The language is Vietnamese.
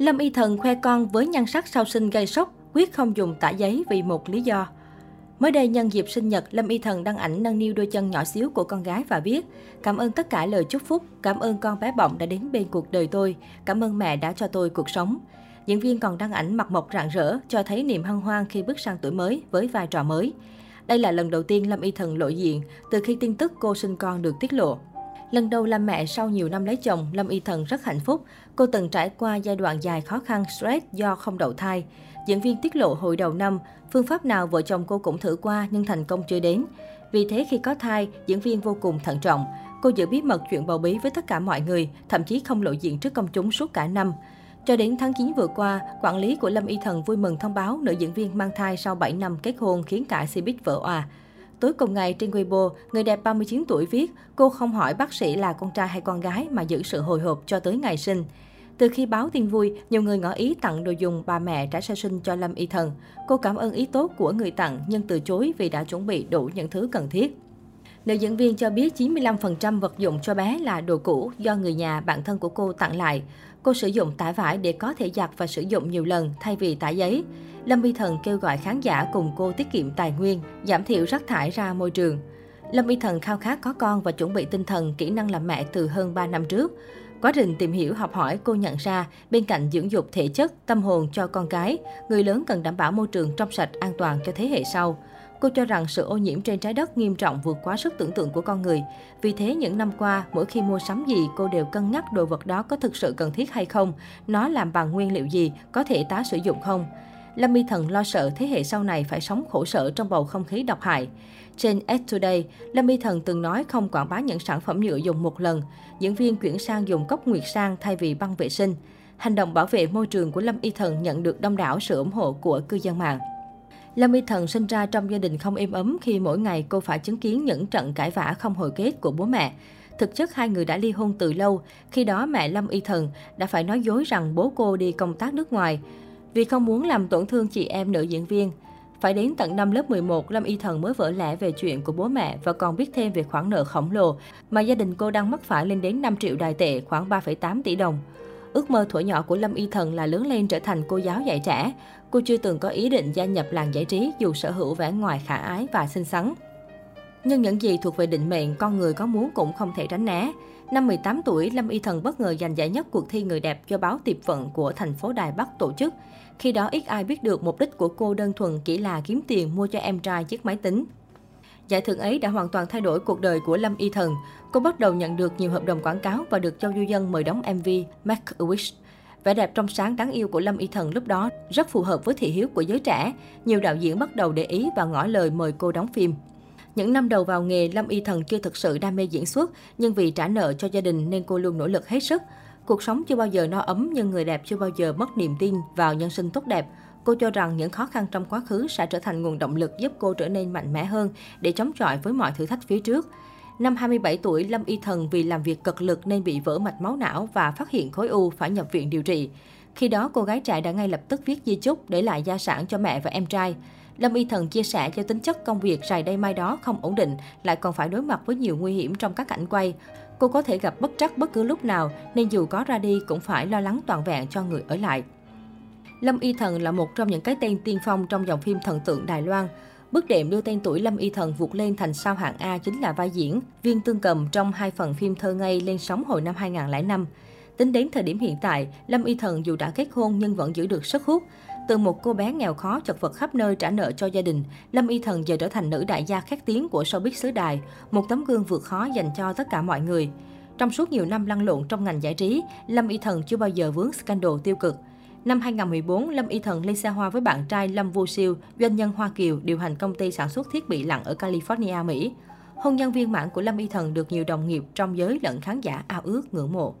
Lâm Y Thần khoe con với nhan sắc sau sinh gây sốc, quyết không dùng tả giấy vì một lý do. Mới đây nhân dịp sinh nhật, Lâm Y Thần đăng ảnh nâng niu đôi chân nhỏ xíu của con gái và viết Cảm ơn tất cả lời chúc phúc, cảm ơn con bé bọng đã đến bên cuộc đời tôi, cảm ơn mẹ đã cho tôi cuộc sống. Diễn viên còn đăng ảnh mặt mộc rạng rỡ, cho thấy niềm hân hoan khi bước sang tuổi mới với vai trò mới. Đây là lần đầu tiên Lâm Y Thần lộ diện từ khi tin tức cô sinh con được tiết lộ. Lần đầu làm mẹ sau nhiều năm lấy chồng, Lâm Y Thần rất hạnh phúc. Cô từng trải qua giai đoạn dài khó khăn, stress do không đậu thai. Diễn viên tiết lộ hồi đầu năm, phương pháp nào vợ chồng cô cũng thử qua nhưng thành công chưa đến. Vì thế khi có thai, diễn viên vô cùng thận trọng. Cô giữ bí mật chuyện bầu bí với tất cả mọi người, thậm chí không lộ diện trước công chúng suốt cả năm. Cho đến tháng 9 vừa qua, quản lý của Lâm Y Thần vui mừng thông báo nữ diễn viên mang thai sau 7 năm kết hôn khiến cả Cbiz vỡ òa. Tối cùng ngày trên Weibo, người đẹp 39 tuổi viết, cô không hỏi bác sĩ là con trai hay con gái mà giữ sự hồi hộp cho tới ngày sinh. Từ khi báo tin vui, nhiều người ngỏ ý tặng đồ dùng bà mẹ trả sơ sinh cho Lâm Y Thần. Cô cảm ơn ý tốt của người tặng nhưng từ chối vì đã chuẩn bị đủ những thứ cần thiết. Nữ diễn viên cho biết 95% vật dụng cho bé là đồ cũ do người nhà, bạn thân của cô tặng lại. Cô sử dụng tải vải để có thể giặt và sử dụng nhiều lần thay vì tải giấy. Lâm Y Thần kêu gọi khán giả cùng cô tiết kiệm tài nguyên, giảm thiểu rác thải ra môi trường. Lâm Y Thần khao khát có con và chuẩn bị tinh thần, kỹ năng làm mẹ từ hơn 3 năm trước. Quá trình tìm hiểu, học hỏi, cô nhận ra bên cạnh dưỡng dục thể chất, tâm hồn cho con cái, người lớn cần đảm bảo môi trường trong sạch, an toàn cho thế hệ sau. Cô cho rằng sự ô nhiễm trên trái đất nghiêm trọng vượt quá sức tưởng tượng của con người. Vì thế, những năm qua, mỗi khi mua sắm gì, cô đều cân nhắc đồ vật đó có thực sự cần thiết hay không, nó làm bằng nguyên liệu gì, có thể tái sử dụng không. Lâm My Thần lo sợ thế hệ sau này phải sống khổ sở trong bầu không khí độc hại. Trên S Today, Lâm My Thần từng nói không quảng bá những sản phẩm nhựa dùng một lần. Diễn viên chuyển sang dùng cốc nguyệt sang thay vì băng vệ sinh. Hành động bảo vệ môi trường của Lâm Y Thần nhận được đông đảo sự ủng hộ của cư dân mạng. Lâm Y Thần sinh ra trong gia đình không êm ấm khi mỗi ngày cô phải chứng kiến những trận cãi vã không hồi kết của bố mẹ. Thực chất hai người đã ly hôn từ lâu, khi đó mẹ Lâm Y Thần đã phải nói dối rằng bố cô đi công tác nước ngoài. Vì không muốn làm tổn thương chị em nữ diễn viên, phải đến tận năm lớp 11, Lâm Y Thần mới vỡ lẽ về chuyện của bố mẹ và còn biết thêm về khoản nợ khổng lồ mà gia đình cô đang mắc phải lên đến 5 triệu đài tệ, khoảng 3,8 tỷ đồng. Ước mơ thuở nhỏ của Lâm Y Thần là lớn lên trở thành cô giáo dạy trẻ. Cô chưa từng có ý định gia nhập làng giải trí dù sở hữu vẻ ngoài khả ái và xinh xắn. Nhưng những gì thuộc về định mệnh, con người có muốn cũng không thể tránh né. Năm 18 tuổi, Lâm Y Thần bất ngờ giành giải nhất cuộc thi người đẹp do báo Tiệp Vận của thành phố Đài Bắc tổ chức. Khi đó ít ai biết được mục đích của cô đơn thuần chỉ là kiếm tiền mua cho em trai chiếc máy tính. Giải thưởng ấy đã hoàn toàn thay đổi cuộc đời của Lâm Y Thần. Cô bắt đầu nhận được nhiều hợp đồng quảng cáo và được Châu Du Dân mời đóng MV Make a Wish. Vẻ đẹp trong sáng đáng yêu của Lâm Y Thần lúc đó rất phù hợp với thị hiếu của giới trẻ. Nhiều đạo diễn bắt đầu để ý và ngỏ lời mời cô đóng phim. Những năm đầu vào nghề, Lâm Y Thần chưa thực sự đam mê diễn xuất, nhưng vì trả nợ cho gia đình nên cô luôn nỗ lực hết sức. Cuộc sống chưa bao giờ no ấm nhưng người đẹp chưa bao giờ mất niềm tin vào nhân sinh tốt đẹp. Cô cho rằng những khó khăn trong quá khứ sẽ trở thành nguồn động lực giúp cô trở nên mạnh mẽ hơn để chống chọi với mọi thử thách phía trước. Năm 27 tuổi, Lâm Y Thần vì làm việc cực lực nên bị vỡ mạch máu não và phát hiện khối u phải nhập viện điều trị. Khi đó, cô gái trẻ đã ngay lập tức viết di chúc để lại gia sản cho mẹ và em trai. Lâm Y Thần chia sẻ do tính chất công việc rày đây mai đó không ổn định, lại còn phải đối mặt với nhiều nguy hiểm trong các cảnh quay. Cô có thể gặp bất trắc bất cứ lúc nào, nên dù có ra đi cũng phải lo lắng toàn vẹn cho người ở lại. Lâm Y Thần là một trong những cái tên tiên phong trong dòng phim thần tượng Đài Loan. Bước đệm đưa tên tuổi Lâm Y Thần vụt lên thành sao hạng A chính là vai diễn Viên Tương Cầm trong hai phần phim thơ ngây lên sóng hồi năm 2005. Tính đến thời điểm hiện tại, Lâm Y Thần dù đã kết hôn nhưng vẫn giữ được sức hút. Từ một cô bé nghèo khó chật vật khắp nơi trả nợ cho gia đình, Lâm Y Thần giờ trở thành nữ đại gia khét tiếng của showbiz xứ đài, một tấm gương vượt khó dành cho tất cả mọi người. Trong suốt nhiều năm lăn lộn trong ngành giải trí, Lâm Y Thần chưa bao giờ vướng scandal tiêu cực. Năm 2014, Lâm Y Thần lên xe hoa với bạn trai Lâm Vô Siêu, doanh nhân Hoa Kiều, điều hành công ty sản xuất thiết bị lặn ở California, Mỹ. Hôn nhân viên mãn của Lâm Y Thần được nhiều đồng nghiệp trong giới lẫn khán giả ao ước ngưỡng mộ.